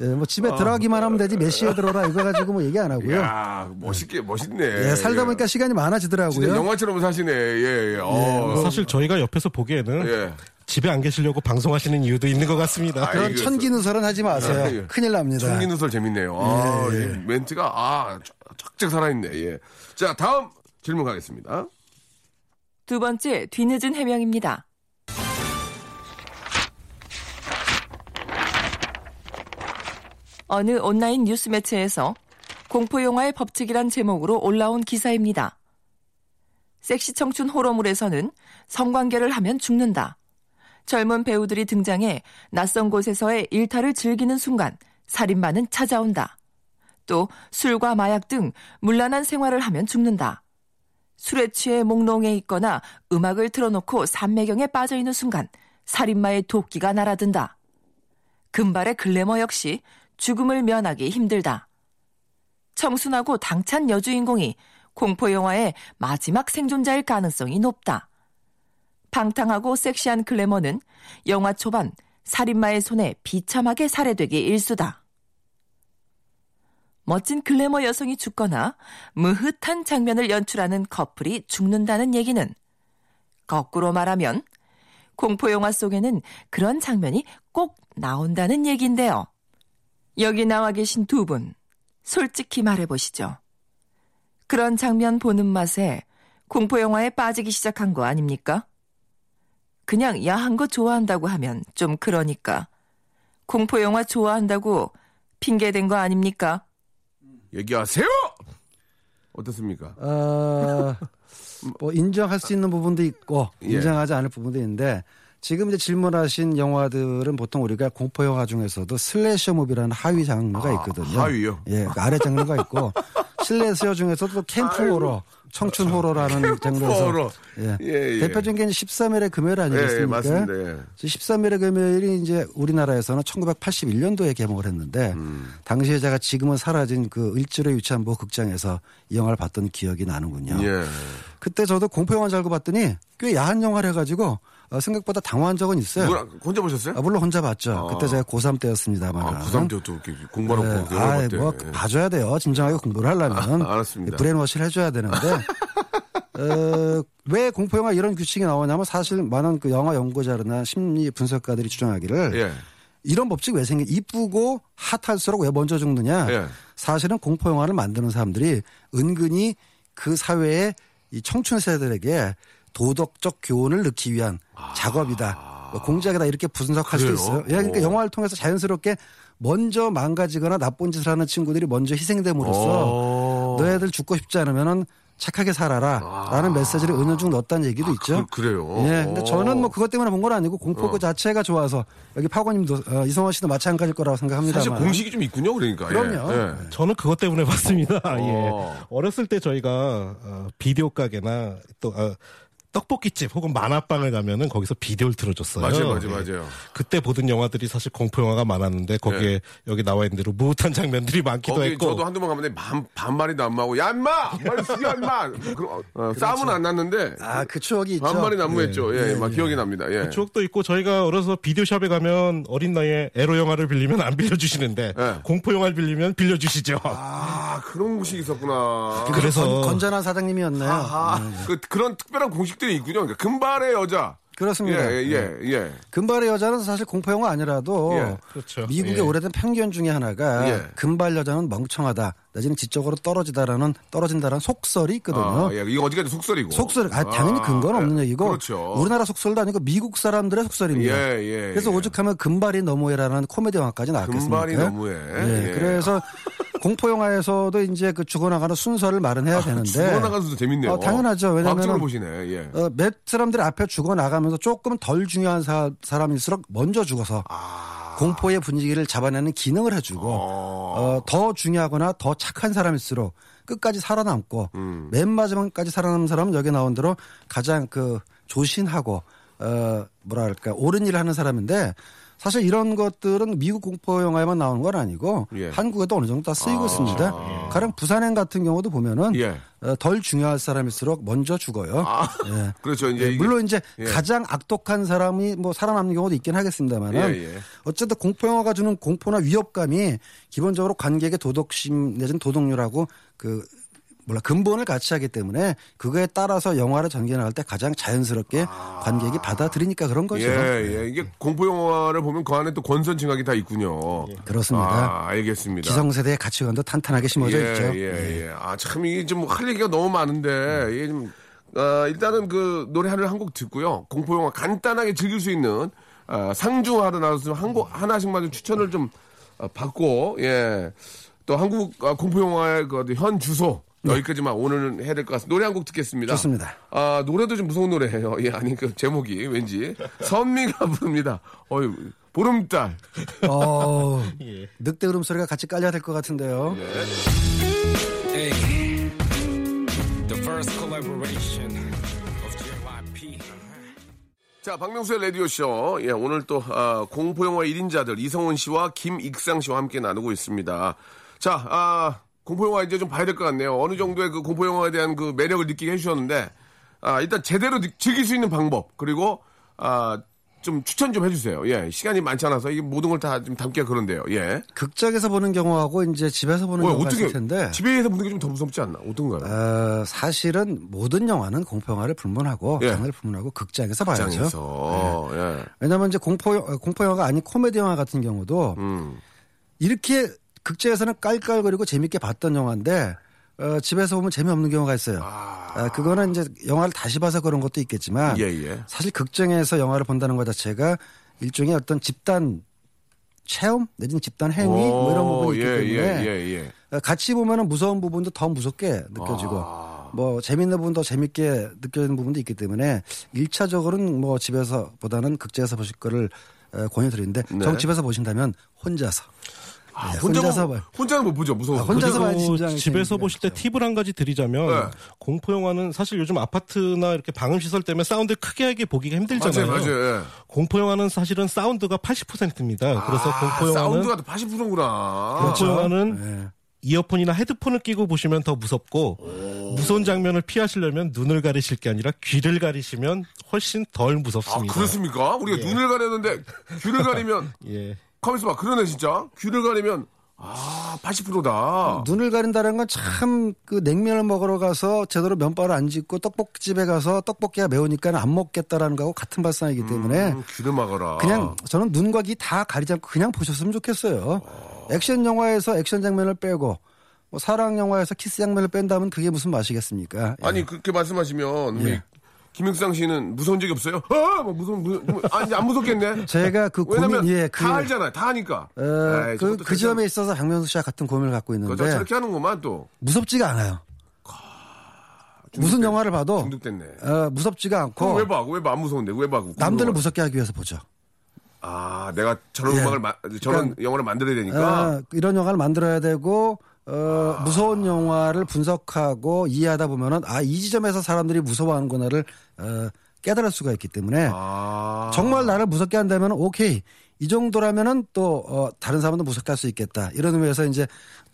예, 뭐 집에 들어가기만 하면 되지 몇 시에 들어라 이거 가지고 뭐 얘기 안 하고요. 야 멋있게, 멋있네. 예, 살다 보니까 시간이 진짜 많아지더라고요. 영화처럼 사시네. 예, 예. 어. 사실 저희가 옆에서 보기에는 예. 집에 안 계시려고 방송하시는 이유도 있는 것 같습니다. 그런 이거 천기누설은 하지 마세요. 아, 예. 큰일 납니다. 청기누설 재밌네요. 아, 예, 멘트가, 아, 쫙쫙 살아있네. 예. 자, 다음 질문 가겠습니다. 두 번째 뒤늦은 해명입니다. 어느 온라인 뉴스 매체에서 공포영화의 법칙이란 제목으로 올라온 기사입니다. 섹시 청춘 호러물에서는 성관계를 하면 죽는다. 젊은 배우들이 등장해 낯선 곳에서의 일탈을 즐기는 순간 살인마는 찾아온다. 또 술과 마약 등 문란한 생활을 하면 죽는다. 술에 취해 몽롱해 있거나 음악을 틀어놓고 산매경에 빠져 있는 순간 살인마의 도끼가 날아든다. 금발의 글래머 역시 죽음을 면하기 힘들다. 청순하고 당찬 여주인공이 공포영화의 마지막 생존자일 가능성이 높다. 방탕하고 섹시한 글래머는 영화 초반 살인마의 손에 비참하게 살해되기 일수다. 멋진 글래머 여성이 죽거나 무흐한 장면을 연출하는 커플이 죽는다는 얘기는 거꾸로 말하면 공포영화 속에는 그런 장면이 꼭 나온다는 얘기인데요. 여기 나와 계신 두 분, 솔직히 말해보시죠. 그런 장면 보는 맛에 공포영화에 빠지기 시작한 거 아닙니까? 그냥 야한 거 좋아한다고 하면 좀 그러니까. 공포영화 좋아한다고 핑계댄 거 아닙니까? 얘기하세요. 어떻습니까? 어, 뭐 인정할 수 있는 부분도 있고 예. 인정하지 않을 부분도 있는데 지금 이제 질문하신 영화들은 보통 우리가 공포 영화 중에서도 슬래셔 무비라는 하위 장르가 있거든요. 아, 하위요? 예, 그 아래 장르가 있고 슬래셔 중에서도 또 캠프 호러, 청춘 호러라는 장르에서 호러. 예. 예, 예. 대표적인 게 13일의 금요일 아니겠습니까? 예, 맞습니다. 예. 13일의 금요일이 이제 우리나라에서는 1981년도에 개봉을 했는데 음. 당시에 제가 지금은 사라진 그 일주일의 유치한보 극장에서 이 영화를 봤던 기억이 나는군요. 예. 그때 저도 공포 영화 잘 봤더니 꽤 야한 영화를 해가지고 어, 생각보다 당황한 적은 있어요. 누구랑 혼자 보셨어요? 아, 물론 혼자 봤죠. 아. 그때 제가 고3 때였습니다만. 아, 부산 때도 이렇게 공부하라고 네. 아, 봤대. 뭐 봐줘야 돼요. 진정하게 공부를 하려면 아, 알았습니다. 브레인워시를 해줘야 되는데 어, 왜 공포 영화 이런 규칙이 나오냐면 사실 많은 그 영화 연구자나 심리 분석가들이 주장하기를 예. 이런 법칙 왜 생겨? 이쁘고 핫할수록 왜 먼저 죽느냐? 예. 사실은 공포 영화를 만드는 사람들이 은근히 그 사회의 이 청춘 세대들에게 도덕적 교훈을 넣기 위한 작업이다. 뭐 공작이다 이렇게 분석할 아. 그래요? 수도 있어요. 예, 그러니까 오. 영화를 통해서 자연스럽게 먼저 망가지거나 나쁜 짓을 하는 친구들이 먼저 희생됨으로써 어. 너희들 죽고 싶지 않으면은 착하게 살아라 라는 메시지를 은연중 넣었다는 얘기도 있죠. 아. 그, 래요 예, 근데 저는 뭐 그것 때문에 본 건 아니고 공포 그 자체가 좋아서 여기 파고님도 어, 이성원 씨도 마찬가지일 거라고 생각합니다. 사실 공식이 좀 있군요, 그러니까. 그럼요. 예. 예. 저는 그것 때문에 봤습니다. 어. 예. 어렸을 때 저희가 어, 비디오 가게나 또 어, 떡볶이집 혹은 만화방을 가면은 거기서 비디오를 틀어줬어요. 맞아요, 맞아요, 예. 맞아요. 그때 보던 영화들이 사실 공포 영화가 많았는데 거기에 여기 나와 있는 대로 무흐한 장면들이 많기도 네. 거기 했고 저도 한두 번 가면 반, 반말이도 안 나오고, 야, 인마! 빨리 죽여, 인마! 그럼, 어, 싸움은 안 났는데, 아, 그 추억이 있죠. 반말이 난무했죠. 예, 예, 막 예. 기억이 납니다. 예. 그 추억도 있고 저희가 어려서 비디오샵에 가면 어린 나이에 에로 영화를 빌리면 안 빌려주시는데 예. 공포 영화를 빌리면 빌려주시죠. 아, 그런 곳이 있었구나. 그래서 건, 건전한 사장님이었네요. 아, 그, 그런 특별한 공식 들이 있군요. 그러니까 금발의 여자. 그렇습니다. 예, 예, 예. 예. 금발의 여자는 사실 공포 영화 아니라도 예. 그렇죠. 미국의 예. 오래된 편견 중에 하나가 예. 금발 여자는 멍청하다, 내지는 지적으로 떨어지다라는 떨어진다라는 속설이 있거든요. 아, 예. 이거 어디까지 속설이고. 속설, 아, 당연히 근거는 예. 없는 얘기고 그렇죠. 우리나라 속설도 아니고 미국 사람들의 속설입니다. 예, 예. 그래서 예. 오죽하면 금발이 너무해라는 코미디 영화까지 나왔겠습니까? 금발이 너무해. 예, 예. 그래서 공포 영화에서도 이제 그 죽어나가는 순서를 마련해야 되는데 죽어나가는 수도 재밌네요. 어, 당연하죠. 과학적으로 보시네. 예. 어, 몇 사람들이 앞에 죽어 나가면서 조금 덜 중요한 사, 사람일수록 먼저 죽어서 아. 공포의 분위기를 잡아내는 기능을 해주고 어, 더 중요하거나 더 착한 사람일수록 끝까지 살아남고 음. 맨 마지막까지 살아남는 사람은 여기 나온 대로 가장 그 조신하고 어 뭐랄까 옳은 일을 하는 사람인데 사실 이런 것들은 미국 공포 영화에만 나오는 건 아니고 예. 한국에도 어느 정도 다 쓰이고 아, 있습니다. 가령 부산행 같은 경우도 보면은 예. 어, 덜 중요한 사람일수록 먼저 죽어요. 아, 예. 그렇죠. 이제 예, 물론 이제 예. 가장 악독한 사람이 뭐 살아남는 경우도 있긴 하겠습니다만은 예, 예. 어쨌든 공포 영화가 주는 공포나 위협감이 기본적으로 관객의 도덕심 내지는 도덕률하고 그 몰라 근본을 같이 하기 때문에 그거에 따라서 영화를 전개할 때 가장 자연스럽게 관객이 받아들이니까 그런 거죠. 예, 예. 이게 공포 영화를 보면 그 안에 또 권선 징악이 다 있군요. 그렇습니다. 아, 알겠습니다. 기성세대의 가치관도 탄탄하게 심어져 예, 있죠. 예, 예. 아, 참 이게 좀 할 얘기가 너무 많은데 이게 좀 어, 일단은 그 노래 하나를 한 곡 듣고요. 공포 영화 간단하게 즐길 수 있는 어, 상중 하나 나와서 한곡 하나씩만 좀 추천을 좀 어, 받고 예. 또 한국 어, 공포 영화의 그 현 주소 여기까지만 오늘은 해야 될 것 같습니다. 노래 한 곡 듣겠습니다. 좋습니다. 아, 노래도 좀 무서운 노래예요. 예, 아니 그 제목이 왠지 선미가 부릅니다. 어유 보름달. 어, 늑대 울음소리가 같이 깔려야 될 것 같은데요. The first collaboration of JYP. 자, 박명수의 라디오쇼. 예, 오늘 또, 아, 공포영화 1인자들 이성훈 씨와 김익상 씨와 함께 나누고 있습니다. 자, 아, 공포영화 이제 좀 봐야 될 것 같네요. 어느 정도의 그 공포영화에 대한 그 매력을 느끼게 해주셨는데, 아, 일단 제대로 느- 즐길 수 있는 방법, 그리고, 아, 좀 추천 좀 해주세요. 예, 시간이 많지 않아서 이게 모든 걸 다 좀 담기가 그런데요. 예. 극장에서 보는 경우하고 이제 집에서 보는 경우가 어떻게, 있을 텐데 집에서 보는 게 좀 더 무섭지 않나? 어떤가요? 어, 사실은 모든 영화는 공포 영화를 불문하고 예. 장르를 불문하고 극장에서 봐야죠. 극장에서. 예. 왜냐하면 이제 공포 어, 공포 영화가 아닌 코미디 영화 같은 경우도 음. 이렇게 극장에서는 깔깔거리고 재밌게 봤던 영화인데 어, 집에서 보면 재미없는 경우가 있어요. 아, 그거는 이제 영화를 다시 봐서 그런 것도 있겠지만 예, 예. 사실 극장에서 영화를 본다는 것 자체가 일종의 어떤 집단 체험 내지는 집단 행위 뭐 이런 오, 부분이 있기 예, 때문에 예, 예, 예. 어, 같이 보면은 무서운 부분도 더 무섭게 느껴지고 아. 뭐 재밌는 부분도 재밌게 느껴지는 부분도 있기 때문에 일차적으로는 뭐 집에서 보다는 극장에서 보실 거를 어, 권유드리는데 네. 정 집에서 보신다면 혼자서 아, 네, 혼자 혼자서 보- 봐요. 혼자는 못 보죠. 무서워. 아, 혼자서 봐야지 진짜 집에서 보실 때. 팁을 한 가지 드리자면 네. 공포 영화는 사실 요즘 아파트나 이렇게 방음 시설 때문에 사운드 크게 하게 보기가 힘들잖아요. 맞아요, 맞아요. 예. 공포 영화는 사실은 사운드가 80%입니다. 그래서 아, 공포 영화는 사운드가 80%구나. 공포 영화는 네. 이어폰이나 헤드폰을 끼고 보시면 더 무섭고 무서운 장면을 피하시려면 눈을 가리실 게 아니라 귀를 가리시면 훨씬 덜 아, 무섭습니다. 그렇습니까? 우리가 눈을 가렸는데 귀를 가리면 예. 가만있어 봐. 그러네 진짜. 귀를 가리면 아, 80%다. 눈을 가린다는 건 참 그 냉면을 먹으러 가서 제대로 면발을 안 짚고 떡볶이집에 가서 떡볶이가 매우니까 안 먹겠다라는 거하고 같은 발상이기 때문에 음, 귀를 막아라. 그냥 저는 눈과 귀 다 가리지 않고 그냥 보셨으면 좋겠어요. 액션 영화에서 액션 장면을 빼고 뭐 사랑 영화에서 키스 장면을 뺀다면 그게 무슨 맛이겠습니까? 예. 아니 그렇게 말씀하시면 우리 예. 김영상 씨는 무서운 적이 없어요? 아, 뭐 무서운 무, 무, 아니 안 무섭겠네. 제가 그 고민 예, 그, 다 알잖아요. 다 하니까. 어, 에이, 그, 그 점에 있어서 박명수 씨와 같은 고민을 갖고 있는데 저렇게 하는구만 또. 무섭지가 않아요. 무슨 영화를 봐도 중독됐네. 어, 무섭지가 않고 왜 봐? 왜 봐? 안 무서운데 왜 봐? 남들을 무섭게 하기 위해서 보죠. 아, 내가 저런 예. 음악을 마, 저런 그러니까- 영화를 만들어야 되니까. 어, 이런 영화를 만들어야 되고 어, 아. 무서운 영화를 분석하고 이해하다 보면은 아 이 지점에서 사람들이 무서워하는구나를 어, 깨달을 수가 있기 때문에 아. 정말 나를 무섭게 한다면 오케이 이 정도라면은 또 어, 다른 사람도 무섭게 할 수 있겠다 이런 의미에서 이제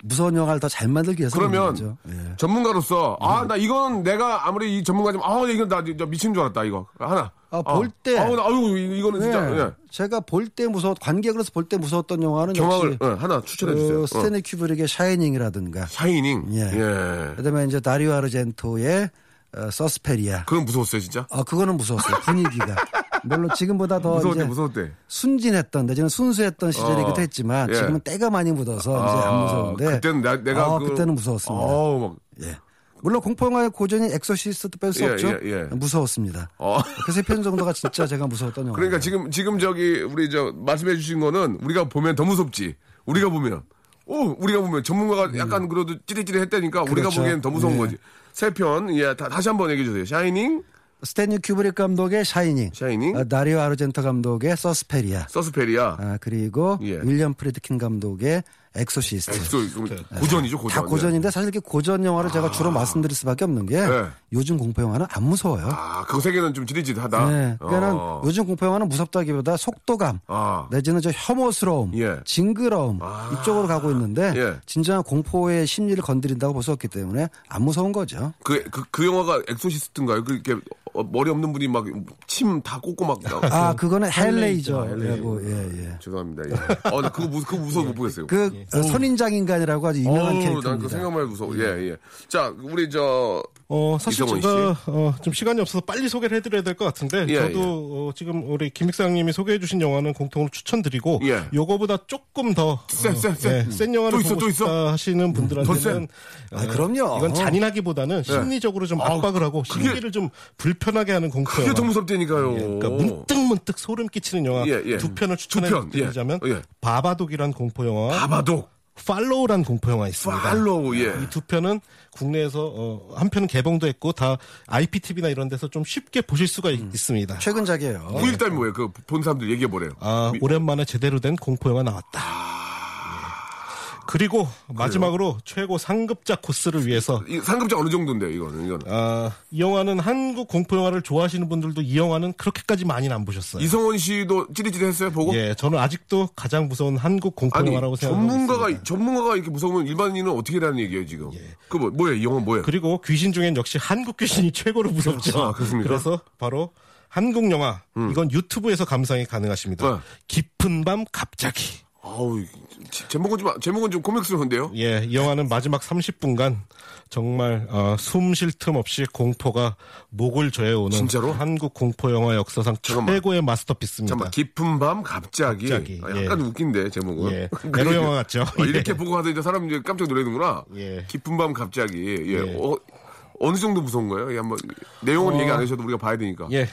무서운 영화를 더 잘 만들기 위해서 그러면. 예. 전문가로서 아 나 이건 내가 아무리 이 전문가지만 아 이건 나 미친 줄 알았다 이거 하나. 아, 볼 때. 아우 나 아유 이- 이거는 진짜 네. 예. 제가 볼 때 무서웠 관객으로서 볼 때 무서웠던 영화는 역시 예, 하나 추천해 주세요. 그 스탠리 큐브릭의 샤이닝이라든가 샤이닝. 예. 예. 그다음에 이제 다리오 아르젠토의 어, 서스페리아 그건 무서웠어요 진짜. 아, 그거는 무서웠어요. 분위기가. 물론 지금보다 더 이제 무서웠대. 순진했던 내지는 순수했던 시절이기도 어, 했지만 예. 지금은 때가 많이 묻어서 이제 안 무서운데 그때는 나, 내가 아, 그, 그때는 무서웠습니다. 어우, 막, 예. 물론 공포 영화의 고전인 엑소시스트도 뺄수 예, 없죠. 예, 예. 무서웠습니다. 어. 그세편 정도가 진짜 제가 무서웠던 영화. 그러니까 지금 지금 저기 우리 저 말씀해 주신 거는 우리가 보면 더 무섭지. 우리가 보면 오 우리가 보면 전문가가 약간 그래도 찌릿찌릿했다니까 우리가 음. 그렇죠. 보기에는 더 무서운 예. 거지. 세 편, 예, 다, 다시 한번 얘기해 주세요. 샤이닝, 스탠리 큐브릭 감독의 샤이닝, 샤이닝, 어, 다리오 아르젠토 감독의 서스페리아, 서스페리아, 아, 그리고 예. 윌리엄 프리드킨 감독의 엑소시스트. 엑소, 고전이죠, 고전. 다 고전인데 사실 이렇게 고전 영화를 제가 주로 말씀드릴 수밖에 없는 게 네. 요즘 공포 영화는 안 무서워요. 아, 그 세계는 좀 찌릿찌릿하다. 네, 그러니까는 어. 요즘 공포 영화는 무섭다기보다 속도감 아, 내지는 저 혐오스러움, 예. 징그러움 아. 이쪽으로 가고 있는데 예. 진정한 공포의 심리를 건드린다고 볼 수 없기 때문에 안 무서운 거죠. 그, 그, 그 영화가 엑소시스트인가요? 그렇게 어, 머리 없는 분이 막 침 다 꽂고 막. 아, 그거는 헬레이저죠. 헬레이저. 예, 뭐, 예, 예. 죄송합니다. 예. 어, 나 그거 무, 그거 무서워 못 보겠어요. 그 어, 선인장 인간이라고 아주 유명한 캐릭터입니다. 난그 생각만 해도 무서워. 예, 예. 자, 우리 저, 어, 사실 제가 어, 좀 시간이 없어서 빨리 소개를 해드려야 될 것 같은데 예, 저도 예. 어, 지금 우리 김익상님이 소개해주신 영화는 공통으로 추천드리고 예. 요거보다 조금 더 쎄, 어, 쎄, 쎄. 예, 센 영화를 또 있어, 보고? 싶다 하시는 더 분들한테는 아, 그럼요. 이건 잔인하기보다는 심리적으로 좀 예. 아, 압박을 하고 그게- 심기를 좀 불편하게 하는 공포 그게. 더 무섭다니까요. 그러니까 문득 문득 소름 끼치는 영화 예, 예. 두 편을 추천해드리자면 예, 예. 바바독이란 공포 영화, 바바독, 팔로우란 공포 영화 있습니다. 팔로우, 예. 이 두 편은 국내에서 어, 한 편은 개봉도 했고 다 IPTV나 이런 데서 좀 쉽게 보실 수가 있- 있습니다. 최근작이에요. 후일담이 뭐예요? 그 본 사람들 얘기해 보래요. 아, 오랜만에 제대로 된 공포 영화 나왔다. 예. 그리고 마지막으로 최고 상급자 코스를 위해서 이 상급자 어느 정도인데, 이거는, 이거는. 아, 이 영화는 한국 공포 영화를 좋아하시는 분들도 이 영화는 그렇게까지 많이는 안 보셨어요. 이성원 씨도 찌릿찌릿했어요, 보고? 예, 저는 아직도 가장 무서운 한국 공포 아니, 영화라고 생각하고 전문가가, 있습니다. 전문가가 이렇게 무서우면 일반인은 어떻게 라는 얘기예요, 지금? 그 뭐, 뭐예요? 이 영화 뭐예요? 그리고 귀신 중엔 역시 한국 귀신이 최고로 무섭죠. 아, 그렇습니까? 음. 그래서 바로 한국 영화 이건 유튜브에서 감상이 가능하십니다. 네. 깊은 밤 갑자기. 아우, 제- 제목은 좀, 제목은 좀 코믹스러운데요? 예, 이 영화는 마지막 30분간 정말 어, 숨쉴 틈 없이 공포가 목을 조여오는 진짜로? 한국 공포 영화 역사상 잠깐만. 최고의 마스터피스입니다. 잠깐만, 깊은 밤 갑자기. 갑자기, 아, 약간 예. 웃긴데, 제목은. 예, 에로 영화 같죠? 아, 이렇게 예. 보고 하더 이제 사람 이제 깜짝 놀라는구나. 예. 깊은 밤 갑자기. 예. 예. 어, 어느 정도 무서운 거예요? 예, 한번 내용은 어. 얘기 안 하셔도 우리가 봐야 되니까. 예.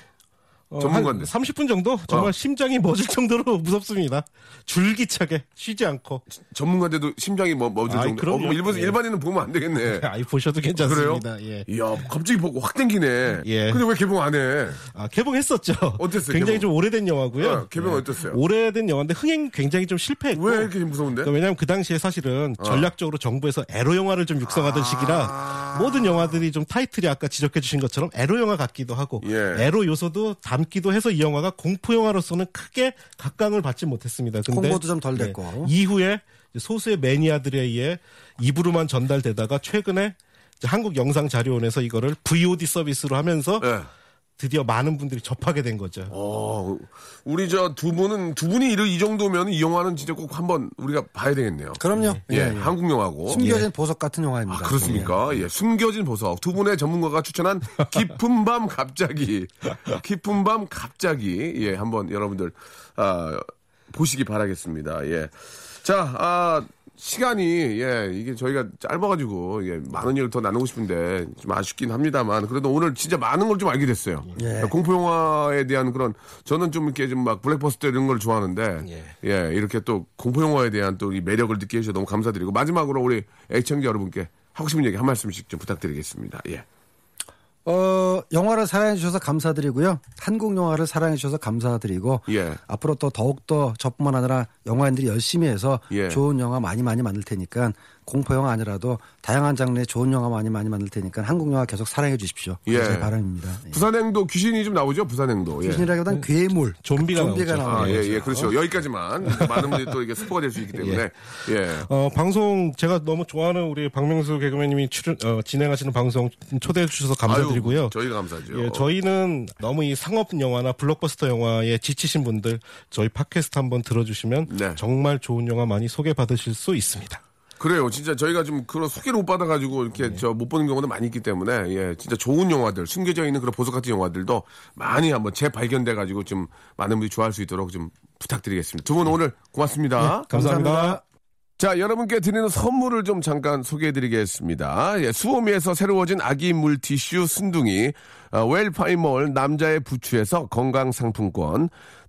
어, 전문가인데. 한 30분 정도 정말 어. 심장이 멎을 정도로 무섭습니다. 줄기차게 쉬지 않고. 전문가인데도 심장이 뭐, 멎을 아이, 정도. 그럼요. 어, 일반, 예. 일반인은 보면 안 되겠네. 아이 보셔도 그래요? 괜찮습니다. 예. 이야, 갑자기 보고 확 땡기네. 예. 근데 왜 개봉 안 해? 아, 개봉했었죠. 어땠어요, 굉장히 개봉? 좀 오래된 영화고요. 어, 개봉 어땠어요? 오래된 영화인데 흥행 굉장히 좀 실패했고. 왜 이렇게 무서운데? 그러니까 왜냐하면 그 당시에 사실은 어. 전략적으로 정부에서 에로 영화를 좀 육성하던 아. 시기라 모든 영화들이 좀 타이틀이 아까 지적해 주신 것처럼 에로 영화 같기도 하고 예. 에로 요소도 담 기도 해서 이 영화가 공포 영화로서는 크게 각광을 받지 못했습니다. 근데 홍보도 좀 덜 됐고. 이후에 이제 소수의 매니아들에 의해 입으로만 전달되다가 최근에 한국 영상 자료원에서 이거를 VOD 서비스로 하면서 예. 드디어 많은 분들이 접하게 된 거죠. 어, 우리 저 두 분은, 두 분이 이 정도면 이 영화는 진짜 꼭 한번 우리가 봐야 되겠네요. 그럼요. 예, 예, 예. 한국 영화고. 숨겨진 예. 보석 같은 영화입니다. 아, 그렇습니까? 예. 숨겨진 보석. 두 분의 전문가가 추천한 깊은 밤 갑자기. 깊은 밤 갑자기. 예, 한번 여러분들, 아, 보시기 바라겠습니다. 예. 자, 아, 시간이, 예, 이게 저희가 짧아가지고, 예, 많은 얘기를 더 나누고 싶은데, 좀 아쉽긴 합니다만, 그래도 오늘 진짜 많은 걸 좀 알게 됐어요. 예. 공포 영화에 대한 그런, 저는 좀 이렇게 좀 막 블랙버스터 이런 걸 좋아하는데, 예, 이렇게 또 공포 영화에 대한 또 이 매력을 느끼게 해주셔서 너무 감사드리고, 마지막으로 우리 애청자 여러분께 하고 싶은 얘기 한 말씀씩 좀 부탁드리겠습니다. 예. 어, 영화를 사랑해 주셔서 감사드리고요. 한국 영화를 사랑해 주셔서 감사드리고 예. 앞으로 또 더욱더 저뿐만 아니라 영화인들이 열심히 해서 예. 좋은 영화 많이 많이 만들 테니까 공포 영화 아니라도 다양한 장르의 좋은 영화 많이 많이 만들 테니까 한국 영화 계속 사랑해 주십시오. 예. 제 바람입니다. 예. 부산행도 귀신이 좀 나오죠? 부산행도. 예. 귀신이라기보다는 괴물, 좀비가 좀비가 나오죠. 아, 예. 예, 그렇죠. 여기까지만. 많은 분들이 또 이게 스포가 될 수 있기 때문에. 예. 어, 방송 제가 너무 좋아하는 우리 박명수 개그맨님이 출연 어, 진행하시는 방송 초대해 주셔서 감사드리고요. 아유, 저희가 감사하죠. 예, 저희는 너무 이 상업 영화나 블록버스터 영화에 지치신 분들 저희 팟캐스트 한번 들어주시면 네. 정말 좋은 영화 많이 소개받으실 수 있습니다. 그래요. 진짜 저희가 좀 그런 소개를 못 받아가지고 이렇게 네. 저못 보는 경우도 많이 있기 때문에 예, 진짜 좋은 영화들, 숨겨져 있는 그런 보석 같은 영화들도 많이 한번 재발견돼가지고 좀 많은 분들이 좋아할 수 있도록 좀 부탁드리겠습니다. 두분 오늘 고맙습니다. 감사합니다. 자, 여러분께 드리는 선물을 좀 잠깐 소개해드리겠습니다. 예, 수오미에서 새로워진 아기 물티슈 순둥이, 어, 웰파이몰 남자의 부추에서 건강상품권,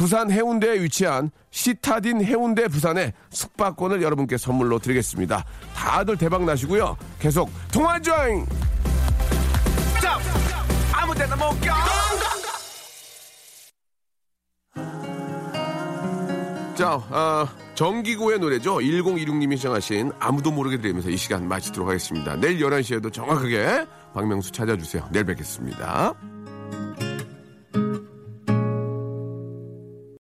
부산 해운대에 위치한 시타딘 해운대 부산의 숙박권을 여러분께 선물로 드리겠습니다. 다들 대박 나시고요. 계속 통화 조잉! 아무 데나 못 가! 자, 아, 정기고의 노래죠. 1026님이 시청하신 아무도 모르게 들으면서 이 시간 마치도록 하겠습니다. 내일 11시에도 정확하게 박명수 찾아주세요. 내일 뵙겠습니다.